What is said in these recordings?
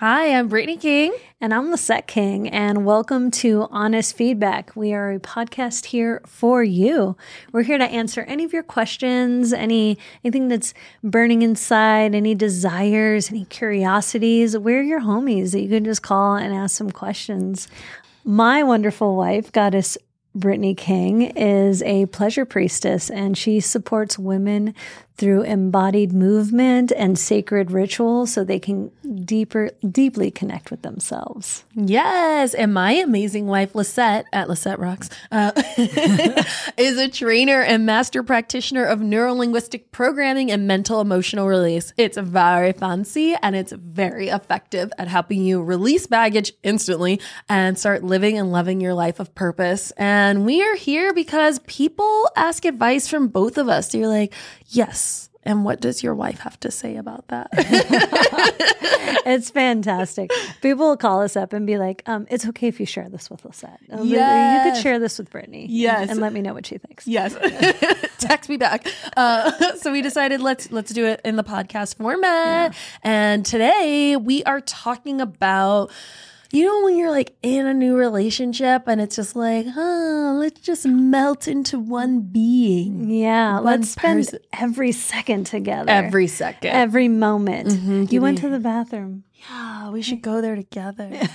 Hi, I'm Brittney King. And I'm Lisset King, and welcome to Honest Feedback. We are a podcast here for you. We're here to answer any of your questions, any anything that's burning inside, any desires, any curiosities. We're your homies that you can just call and ask some questions. My wonderful wife, Goddess Brittney King, is a pleasure priestess, and she supports women through embodied movement and sacred ritual so they can deeper deeply connect with themselves. Yes, and my amazing wife Lisset at Lisset Rocks uh, is a trainer and master practitioner of neurolinguistic programming and mental emotional release. It's very fancy and it's very effective at helping you release baggage instantly and start living and loving your life of purpose. And we are here because people ask advice from both of us. So you're like, yes. And what does your wife have to say about that? it's fantastic. People will call us up and be like, um, "It's okay if you share this with Lisset. Yes. You could share this with Brittney. Yes. and, and let me know what she thinks." Yes. Text me back. Uh, so we decided let's let's do it in the podcast format. And today we are talking about you know when you're like in a new relationship and it's just like, huh, let's just melt into one being Yeah, One let's spend person- every second together. every second. every moment. Mhm, you went give to the bathroom. yeah, we should go there together.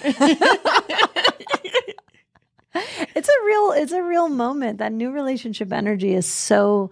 It's a real it's a real moment. That new relationship energy is so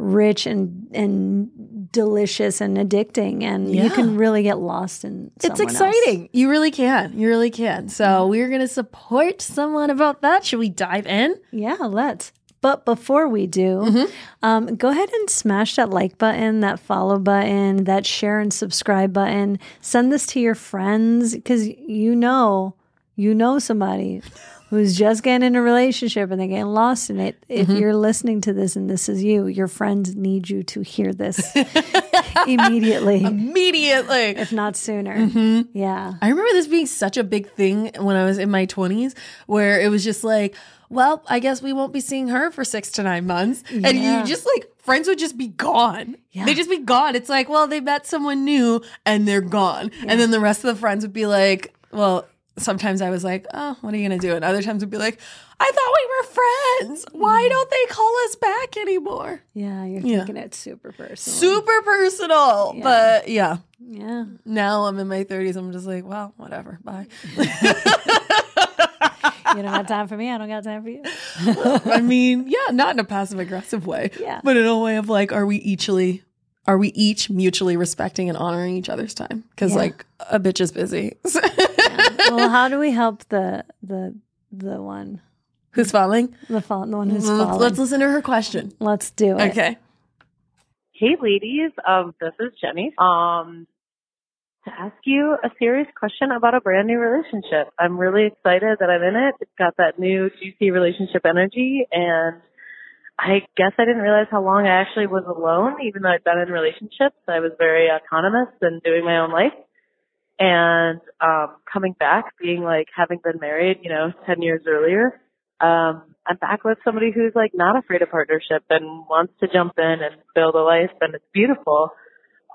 rich and and delicious and addicting and you can really get lost in It's someone else. exciting. You really can. You really can. So we're going to support someone about that. Should we dive in? Yeah, let's. But before we do, Mm-hmm. um, go ahead and smash that like button, that follow button, that share and subscribe button. Send this to your friends because you know, you know somebody who's just getting in a relationship and they're getting lost in it. If Mm-hmm. you're listening to this and this is you, your friends need you to hear this immediately, Immediately. if not sooner. Mm-hmm. Yeah. I remember this being such a big thing when I was in my 20s, where it was just like, well, I guess we won't be seeing her for six to nine months. And you just like, friends would just be gone. Yeah. They'd just be gone. It's like, well, they met someone new and they're gone. And then the rest of the friends would be like, well, sometimes I was like, oh, what are you going to do? And other times would be like, I thought we were friends. Why mm-hmm. don't they call us back anymore? Yeah. You're Yeah. thinking it super personal. Super personal. Yeah. But yeah, Yeah. now I'm in my 30s. I'm just like, well, whatever. Bye. You don't have time for me. I don't got time for you. I mean, yeah, not in a passive aggressive way. Yeah. But in a way of like, are we eachly are we each mutually respecting and honoring each other's time? Because Yeah. like a bitch is busy. well, how do we help the the the one Who's falling? the fall, the one who's Let's, falling? let's listen to her question. Let's do it. Okay. Hey, ladies. Um, this is Jenny. Um, to ask you a serious question about a brand new relationship. I'm really excited that I'm in it. It's got that new juicy relationship energy, and I guess I didn't realize how long I actually was alone, even though I'd been in relationships. I was very autonomous and doing my own life. And um, coming back, being like having been married, you know, ten years earlier, um, I'm back with somebody who's like not afraid of partnership and wants to jump in and build a life and it's beautiful.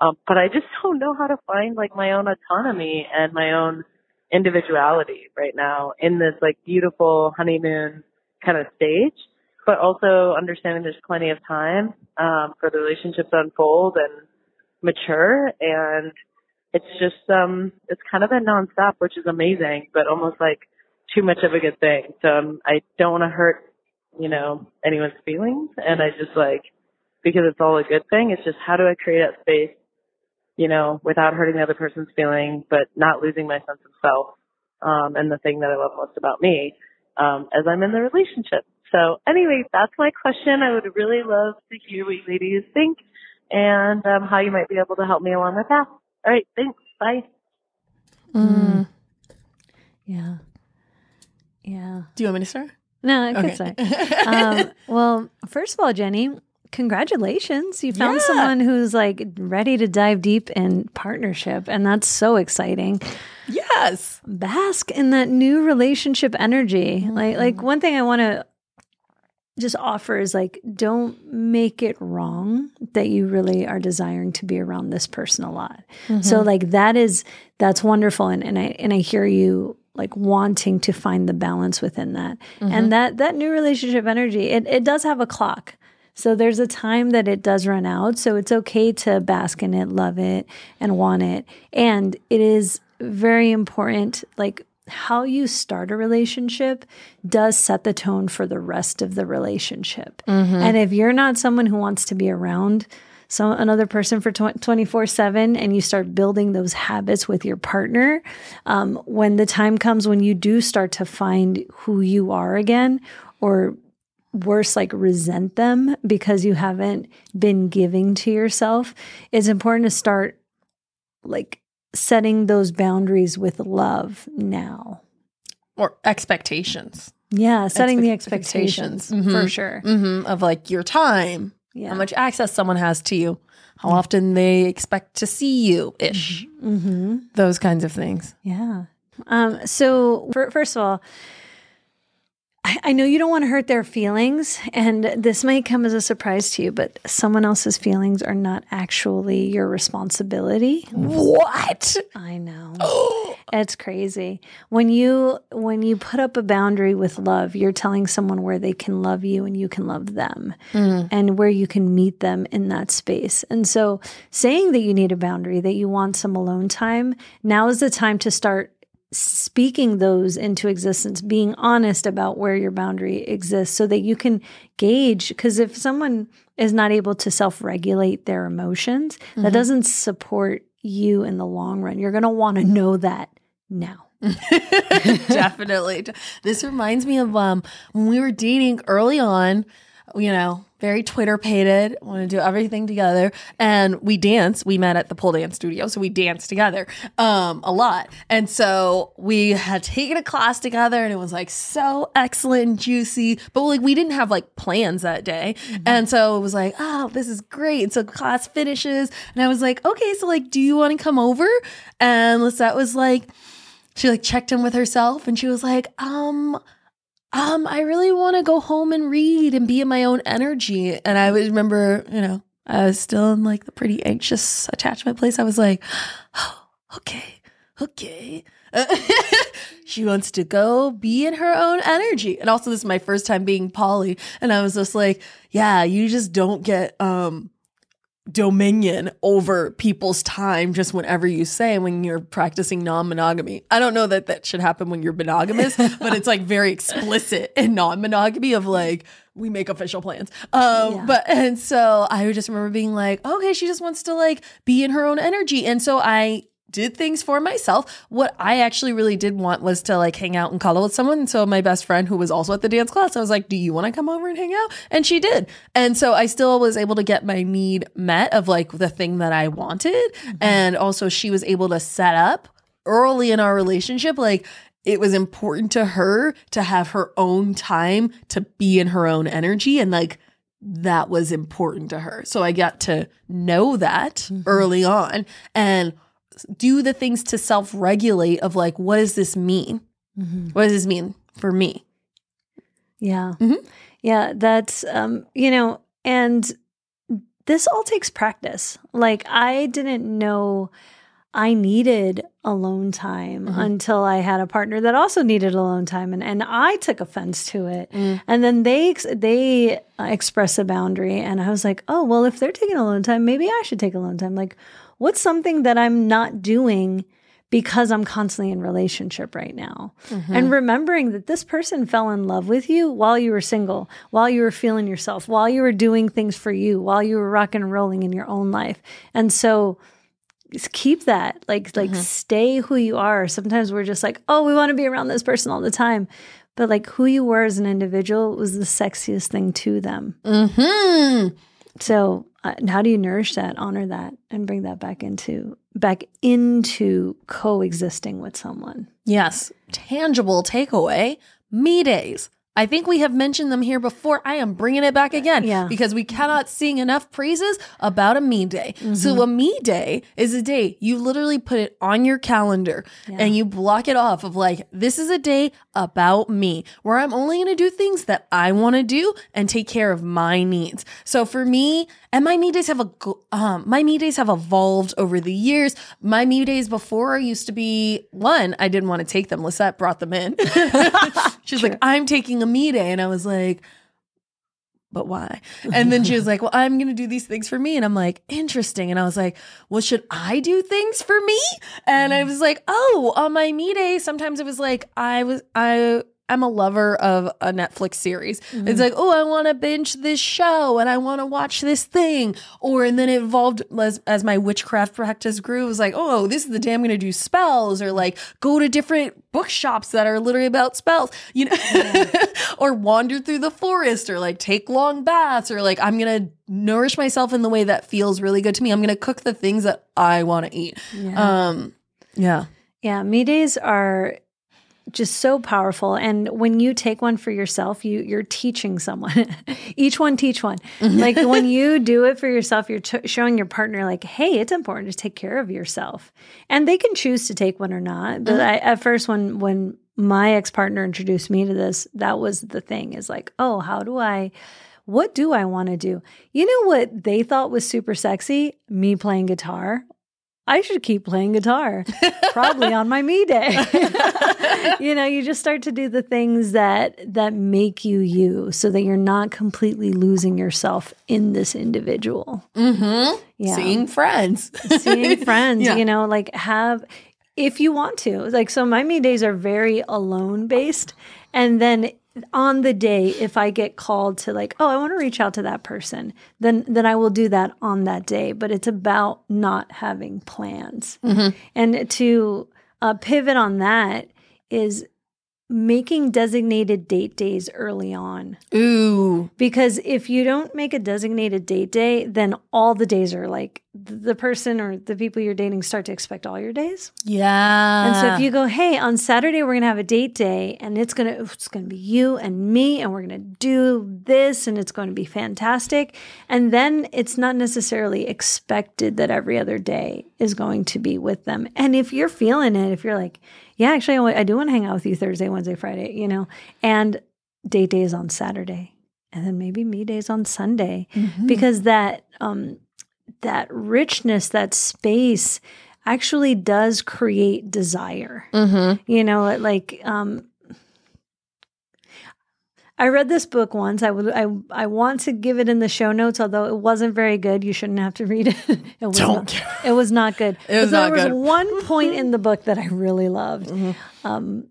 Um, but I just don't know how to find like my own autonomy and my own individuality right now in this like beautiful honeymoon kind of stage, but also understanding there's plenty of time, um, for the relationship to unfold and mature and it's just, um, it's kind of been nonstop, which is amazing, but almost like too much of a good thing. So um, I don't want to hurt, you know, anyone's feelings. And I just like, because it's all a good thing, it's just how do I create that space, you know, without hurting the other person's feeling, but not losing my sense of self, um, and the thing that I love most about me, um, as I'm in the relationship. So anyway, that's my question. I would really love to hear what you ladies think and, um, how you might be able to help me along my path. All right. Thanks. Bye. Mm. Yeah. Yeah. Do you want me to start? No, I could Okay. say. Um, well, first of all, Jenny, congratulations. You found Yeah. someone who's like ready to dive deep in partnership, and that's so exciting. Yes. bask in that new relationship energy. Like like one thing I want to just offers like don't make it wrong that you really are desiring to be around this person a lot. So mm-hmm. like that is that's wonderful and and I and I hear you like wanting to find the balance within that. And mm-hmm. that that new relationship energy it it does have a clock. So there's a time that it does run out. So it's okay to bask in it, love it, and want it. And it is very important, like how you start a relationship does set the tone for the rest of the relationship. And if you're not someone who wants to be around some another person for 24 7 and you start building those habits with your partner um, when the time comes when you do start to find who you are again or worse like resent them because you haven't been giving to yourself it's important to start like setting those boundaries with love now Or expectations. yeah setting the Expectations. expectations for sure hmm Of like your time, yeah how much access someone has to you, how often they expect to see you ish, mm-hmm. those kinds of things. Yeah. Um, so, fir- first of all, I, I know you don't want to hurt their feelings, and this might come as a surprise to you, but someone else's feelings are not actually your responsibility. What? I know. It's crazy. When you when you put up a boundary with love, you're telling someone where they can love you and you can love them mm. and where you can meet them in that space. And so saying that you need a boundary, that you want some alone time, now is the time to start speaking those into existence, being honest about where your boundary exists so that you can gauge because if someone is not able to self-regulate their emotions, that doesn't support you in the long run. You're going to want to know that now. Definitely. This reminds me of um when we were dating early on, you know, very Twitter pated, want to do everything together. And we dance. We met at the pole dance studio. So we danced together um a lot. And so we had taken a class together and it was like so excellent and juicy. But like we didn't have like plans that day. And so it was like, oh, this is great. So class finishes. And I was like, okay, so like, do you want to come over? And Lisset was like, she like checked in with herself and she was like, um, um, I really want to go home and read and be in my own energy. And I would remember, you know, I was still in like the pretty anxious attachment place. I was like, oh, okay, okay. she wants to go be in her own energy. And also this is my first time being poly. And I was just like, yeah, you just don't get um dominion over people's time just whenever you say when you're practicing non-monogamy. I don't know that that should happen when you're monogamous, but it's like very explicit in non-monogamy of like we make official plans. Um Yeah. but and so I just remember being like, okay, she just wants to like be in her own energy. And so I did things for myself. What I actually really did want was to like hang out and cuddle with someone. So my best friend who was also at the dance class, I was like, "Do you want to come over and hang out?" And she did. And so I still was able to get my need met of like the thing that I wanted. Mm-hmm. And also she was able to set up early in our relationship like it was important to her to have her own time to be in her own energy and like that was important to her. So I got to know that mm-hmm. early on and do the things to self regulate of like, what does this mean? What does this mean for me? Yeah. Mhm. Yeah. That's, um, you know, and this all takes practice. Like, I didn't know I needed alone time Mhm. until I had a partner that also needed alone time. And, and I took offense to it. Mm. And then they, they uh, express a boundary. And I was like, oh, well, if they're taking alone time, maybe I should take alone time. Like, what's something that I'm not doing because I'm constantly in relationship right now. And remembering that this person fell in love with you while you were single, while you were feeling yourself, while you were doing things for you, while you were rocking and rolling in your own life. And so keep that. Like like stay who you are. Sometimes we're just like, "Oh, we want to be around this person all the time." But like who you were as an individual was the sexiest thing to them. mm-hmm. So, uh, how do you nourish that, honor that, and bring that back into back into coexisting with someone? Yes. Tangible takeaway. Me days. I think we have mentioned them here before. I am bringing it back again Yeah. because we cannot sing enough praises about a me day. Mm-hmm. So a me day is a day you literally put it on your calendar and you block it off of like this is a day about me where I'm only going to do things that I want to do and take care of my needs. So for me, and my me days have a um my me days have evolved over the years. My me days before used to be one, I didn't want to take them. Lisset brought them in. She's like, I'm taking a me day. And I was like, but why? And then she was like, Well, I'm going to do these things for me. And I'm like, Interesting. And I was like, Well, should I do things for me? And I mm. was like, Oh, on my me day, sometimes it was like, I was, I, I'm a lover of a Netflix series. It's like, oh, I want to binge this show and I want to watch this thing. Or, and then it evolved as, as my witchcraft practice grew. It was like, oh, this is the day I'm going to do spells or like go to different bookshops that are literally about spells, you know, or wander through the forest or like take long baths or like I'm going to nourish myself in the way that feels really good to me. I'm going to cook the things that I want to eat. Yeah. Um, yeah. Yeah, me days are just so powerful and when you take one for yourself you you're teaching someone each one teach one mm-hmm. like when you do it for yourself you're t- showing your partner like hey it's important to take care of yourself and they can choose to take one or not but mm-hmm. I, at first when when my ex-partner introduced me to this that was the thing is like oh how do i what do I want to do? You know what they thought was super sexy? Me playing guitar. I should keep playing guitar, probably on my me day. you know, you just start to do the things that that make you you, so that you're not completely losing yourself in this individual. Mm-hmm. Yeah, Seeing friends. seeing friends. Yeah. You know, like have if you want to. Like so, my me days are very alone based, and then on the day if i get called to like oh i want to reach out to that person then then i will do that on that day but it's about not having plans. And to uh, pivot on that is making designated date days early on Ooh. because if you don't make a designated date day then all the days are like the person or the people you're dating start to expect all your days Yeah. and so if you go, hey, on Saturday we're gonna have a date day, and it's gonna it's gonna be you and me, and we're gonna do this, and it's going to be fantastic, and then it's not necessarily expected that every other day is going to be with them. And if you're feeling it, if you're like, yeah, actually, I do want to hang out with you Thursday, Wednesday, Friday, you know, and date day is on Saturday, and then maybe me days on Sunday, because that um that richness, that space actually does create desire. mm-hmm. You know, like um I read this book once. I would I I want to give it in the show notes, although it wasn't very good. You shouldn't have to read it. it was Don't. not, it was not good. It was not there good. was one point in the book that I really loved. Mm-hmm. Um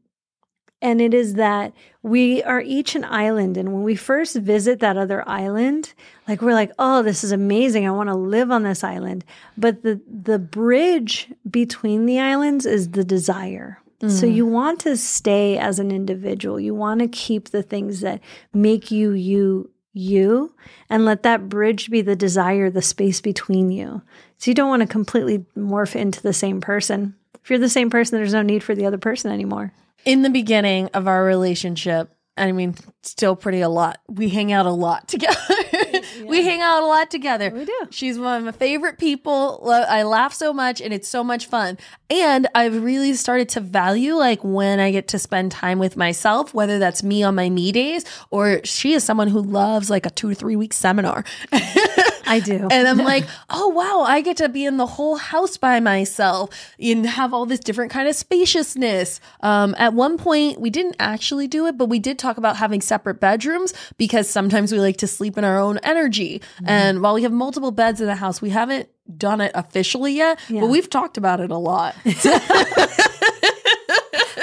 and it is that we are each an island. And when we first visit that other island, like we're like, oh, this is amazing. I want to live on this island. But the the bridge between the islands is the desire. So mm-hmm. you want to stay as an individual. You want to keep the things that make you you you and let that bridge be the desire, the space between you. So you don't want to completely morph into the same person. If you're the same person, there's no need for the other person anymore. in the beginning of our relationship, I mean, still pretty a lot. We hang out a lot together. We hang out a lot together. We do. She's one of my favorite people. I laugh so much and it's so much fun. And I've really started to value like when I get to spend time with myself, whether that's me on my me days or she is someone who loves like a two to three week seminar. I do. And I'm like, oh wow, I get to be in the whole house by myself and have all this different kind of spaciousness. Um, at one point, we didn't actually do it, but we did talk about having separate bedrooms because sometimes we like to sleep in our own energy. And while we have multiple beds in the house, we haven't done it officially yet, Yeah. but we've talked about it a lot.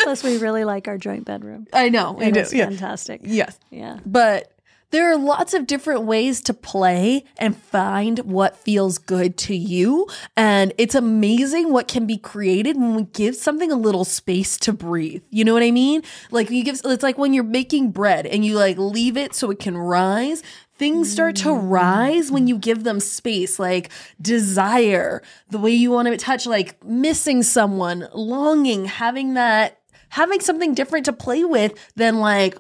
Plus, we really like our joint bedroom. I know, I It do. is Yeah. fantastic. Yes. Yeah. But there are lots of different ways to play and find what feels good to you. And it's amazing what can be created when we give something a little space to breathe. You know what I mean? Like you give it's like when you're making bread and you like leave it so it can rise. Things start to mm. rise when you give them space, like desire, the way you want to touch, like missing someone, longing, having that, having something different to play with than like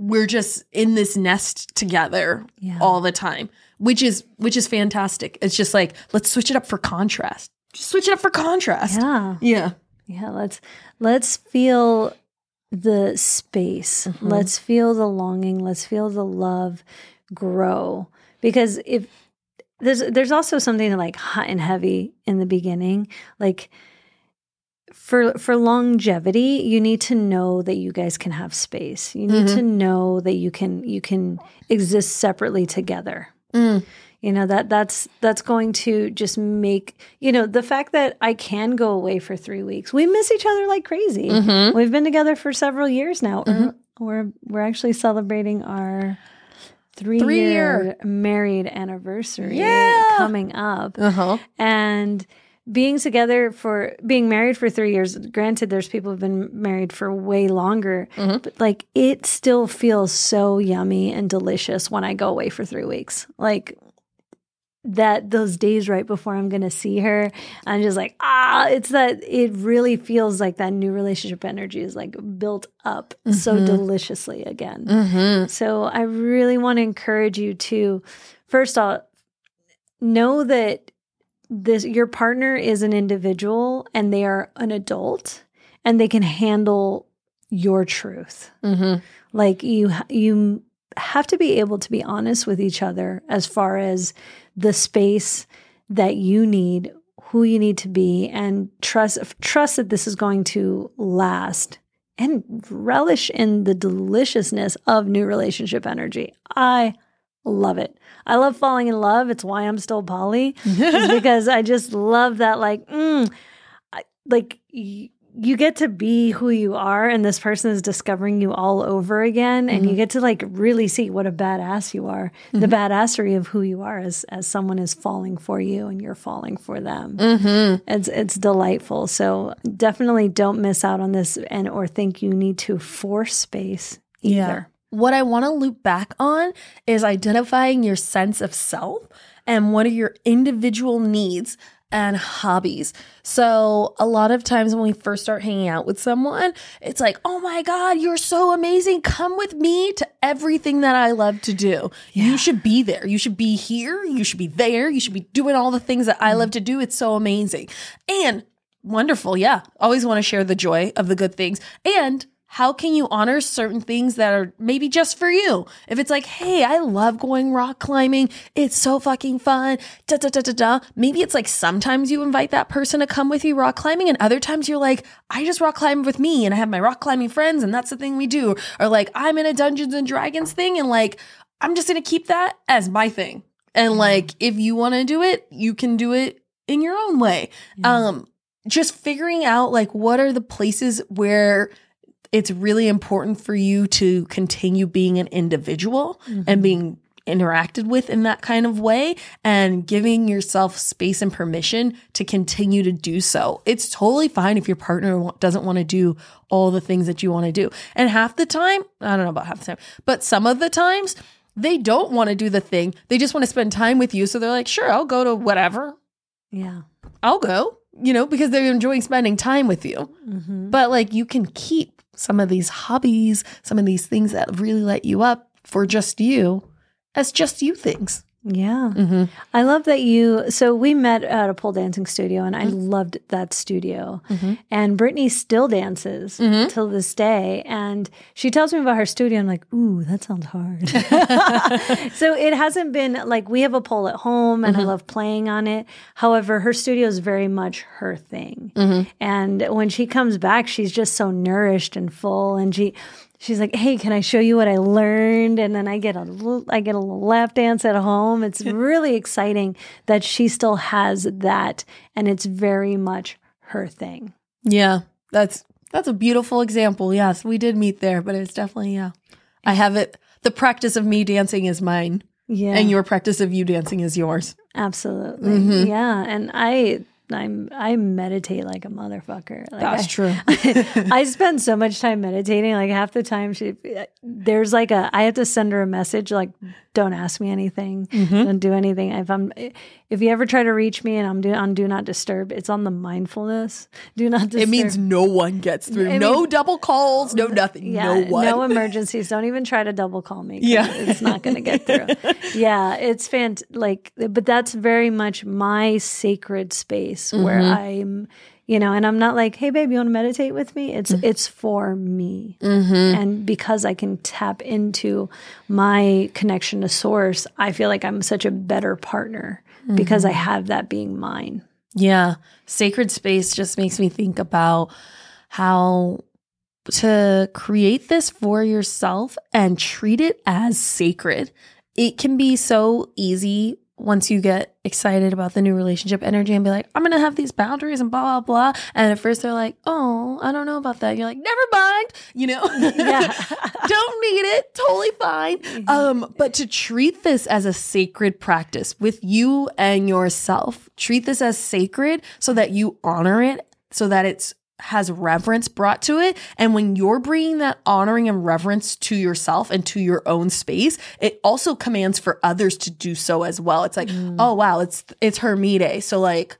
we're just in this nest together Yeah. all the time, which is which is fantastic. It's just like let's switch it up for contrast. Just switch it up for contrast. Yeah. Yeah. Yeah, let's let's feel the space. Mm-hmm. Let's feel the longing. Let's feel the love grow. Because if there's there's also something like hot and heavy in the beginning, like for for longevity, you need to know that you guys can have space. You need to know that you can you can exist separately together Mm. you know that that's that's going to just make you know the fact that i can go away for three weeks we miss each other like crazy Mhm. we've been together for several years now we're, we're we're actually celebrating our three, Three year, year. married anniversary Yeah. coming up Uh huh. and being together for being married for three years granted there's people who've been married for way longer Mhm. but like it still feels so yummy and delicious when i go away for three weeks like that those days right before i'm gonna see her i'm just like ah it's that it really feels like that new relationship energy is like built up so Mhm. deliciously again Mm-hmm. so I really want to encourage you to first off know that this your partner is an individual and they are an adult and they can handle your truth. Mm-hmm. Like you you have to be able to be honest with each other as far as the space that you need, who you need to be and trust trust that this is going to last and relish in the deliciousness of new relationship energy. I love it. I love falling in love. It's why I'm still poly. Because I just love that like mm, I, like y- you get to be who you are and this person is discovering you all over again and you get to like really see what a badass you are. The badassery of who you are as as someone is falling for you and you're falling for them. Mm-hmm. It's it's delightful. So definitely don't miss out on this and or think you need to force space either. What I want to loop back on is identifying your sense of self and what are your individual needs and hobbies. So, a lot of times when we first start hanging out with someone, it's like, oh my God, you're so amazing. Come with me to everything that I love to do. You should be there. You should be here. You should be there. You should be doing all the things that I love to do. It's so amazing. And wonderful. Yeah. Always want to share the joy of the good things. And how can you honor certain things that are maybe just for you? If it's like, hey, I love going rock climbing, it's so fucking fun, da da da da da. Maybe it's like sometimes you invite that person to come with you rock climbing, and other times you're like, I just rock climb with me and I have my rock climbing friends, and that's the thing we do. Or like, I'm in a Dungeons and Dragons thing, and like, I'm just gonna keep that as my thing. And like, if you wanna do it, you can do it in your own way. Um, just figuring out like what are the places where it's really important for you to continue being an individual and being interacted with in that kind of way and giving yourself space and permission to continue to do so. It's totally fine if your partner doesn't want to do all the things that you want to do. And half the time, I don't know about half the time, but some of the times they don't want to do the thing. They just want to spend time with you. So they're like, sure, I'll go to whatever. Yeah. I'll go, you know, because they're enjoying spending time with you. Mhm. But like you can keep some of these hobbies, some of these things that really light you up for just you as just you things. Yeah. Mm-hmm. I love that you. So we met at a pole dancing studio, and I Mm-hmm. loved that studio. Mhm. And Brittney still dances Mhm. till this day. And she tells me about her studio. I'm like, ooh, that sounds hard. so it hasn't been like we have a pole at home, and I love playing on it. However, her studio is very much her thing. And when she comes back, she's just so nourished and full. And she she's like, "Hey, can I show you what I learned?" And then I get a I get a lap dance at home. It's really exciting that she still has that, and it's very much her thing. Yeah, that's that's a beautiful example. Yes, we did meet there, but it's definitely yeah. I have it. The practice of me dancing is mine, Yeah, and your practice of you dancing is yours. absolutely, Mhm. yeah. And I, I'm, I meditate like a motherfucker. Like That's I, true. I spend so much time meditating. Like half the time, she there's like a I have to send her a message like don't ask me anything. Mhm. Don't do anything. If I'm, if you ever try to reach me and I'm do, on do not disturb, it's on the mindfulness. Do not disturb. It means no one gets through. It no means- double calls, no nothing. yeah, no one. no emergencies. Don't even try to double call me. Yeah. it's not going to get through. yeah, it's fant like, but that's very much my sacred space where Mm-hmm. I'm, you know, and I'm not like, hey, babe, you want to meditate with me? It's Mm. it's for me, Mm-hmm. and because I can tap into my connection to source, I feel like I'm such a better partner because Mm-hmm. I have that being mine. Yeah. Sacred space just makes me think about how to create this for yourself and treat it as sacred. It can be so easy once you get excited about the new relationship energy and be like, I'm going to have these boundaries and blah, blah, blah. And at first they're like, oh, I don't know about that. You're like, never mind. You know, Yeah. don't need it. Totally fine. Um, but to treat this as a sacred practice with you and yourself, treat this as sacred so that you honor it, so that it's has reverence brought to it. And when you're bringing that honoring and reverence to yourself and to your own space, it also commands for others to do so as well. It's like, mm. oh wow, it's it's her me day. So like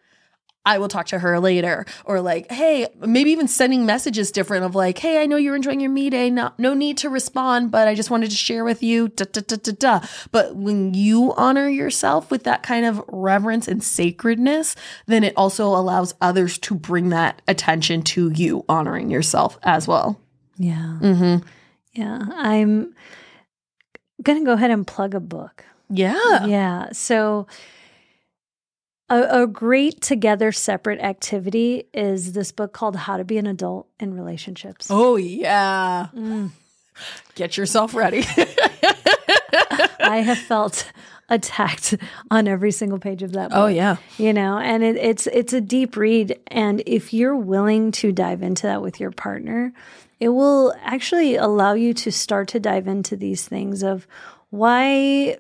I will talk to her later. Or like, hey, maybe even sending messages different of like, hey, I know you're enjoying your me day. No, no need to respond, but I just wanted to share with you. Da, da, da, da, da. But when you honor yourself with that kind of reverence and sacredness, then it also allows others to bring that attention to you honoring yourself as well. Yeah. Mm-hmm. Yeah. I'm going to go ahead and plug a book. Yeah. Yeah. So, a, a great together separate activity is this book called How to Be an Adult in Relationships. Oh, yeah. Mm. Get yourself ready. I have felt attacked on every single page of that book. oh, yeah. you know and it, it's it's a deep read and if you're willing to dive into that with your partner it will actually allow you to start to dive into these things of why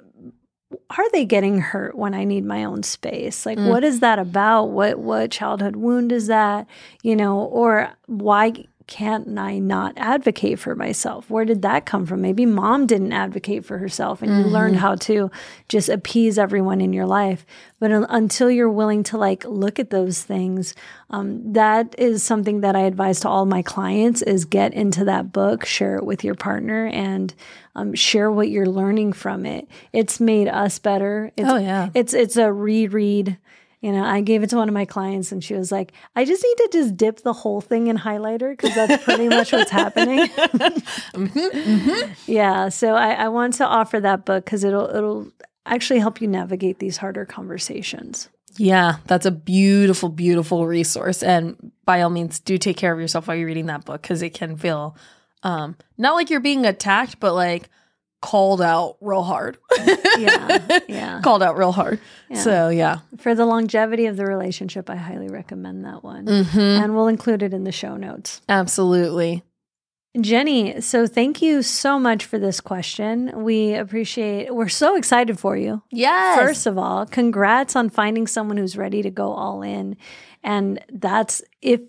are they getting hurt when I need my own space? Like, mm. what is that about? What what childhood wound is that? You know, or why can't I not advocate for myself? Where did that come from? Maybe mom didn't advocate for herself, and you learned how to just appease everyone in your life. But un- until you're willing to like look at those things, um, that is something that I advise to all my clients: is get into that book, share it with your partner, and um, share what you're learning from it. It's made us better. It's, Oh, yeah. It's it's a reread. You know, I gave it to one of my clients, and she was like, "I just need to just dip the whole thing in highlighter because that's pretty much what's happening." Yeah, so I, I want to offer that book because it'll it'll actually help you navigate these harder conversations. Yeah, that's a beautiful, beautiful resource. And by all means, do take care of yourself while you're reading that book because it can feel um, not like you're being attacked, but like called out real hard. Yeah, yeah. called out real hard. Yeah. So, yeah. For the longevity of the relationship, I highly recommend that one, Mm-hmm. and we'll include it in the show notes. Absolutely. Jenny, so thank you so much for this question. We appreciate. We're so excited for you. Yes. First of all, congrats on finding someone who's ready to go all in. And that's if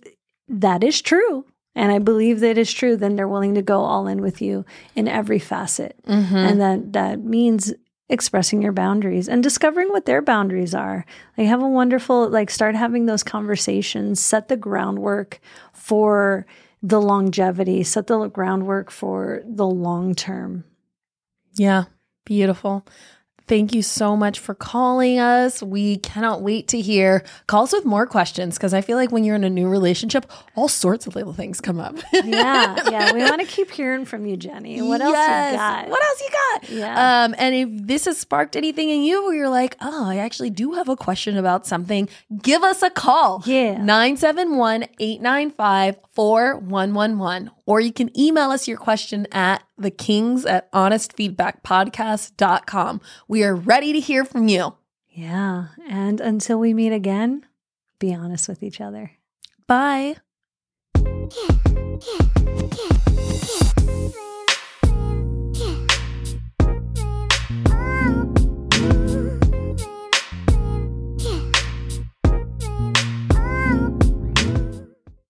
that is true, and I believe that is true, then they're willing to go all in with you in every facet. Mm-hmm. And that that means expressing your boundaries and discovering what their boundaries are. Like have a wonderful like start having those conversations, set the groundwork for the longevity, set the groundwork for the long term. Yeah. Beautiful. Thank you so much for calling us. We cannot wait to hear calls with more questions because I feel like when you're in a new relationship, all sorts of little things come up. Yeah, yeah. We want to keep hearing from you, Jenny. What else Yes. you got? What else you got? Yeah. Um, and if this has sparked anything in you where you're like, oh, I actually do have a question about something, give us a call. Yeah. 971 895 4111. Or you can email us your question at the kings at honestfeedbackpodcast.com. We are ready to hear from you. Yeah. And until we meet again, be honest with each other. Bye.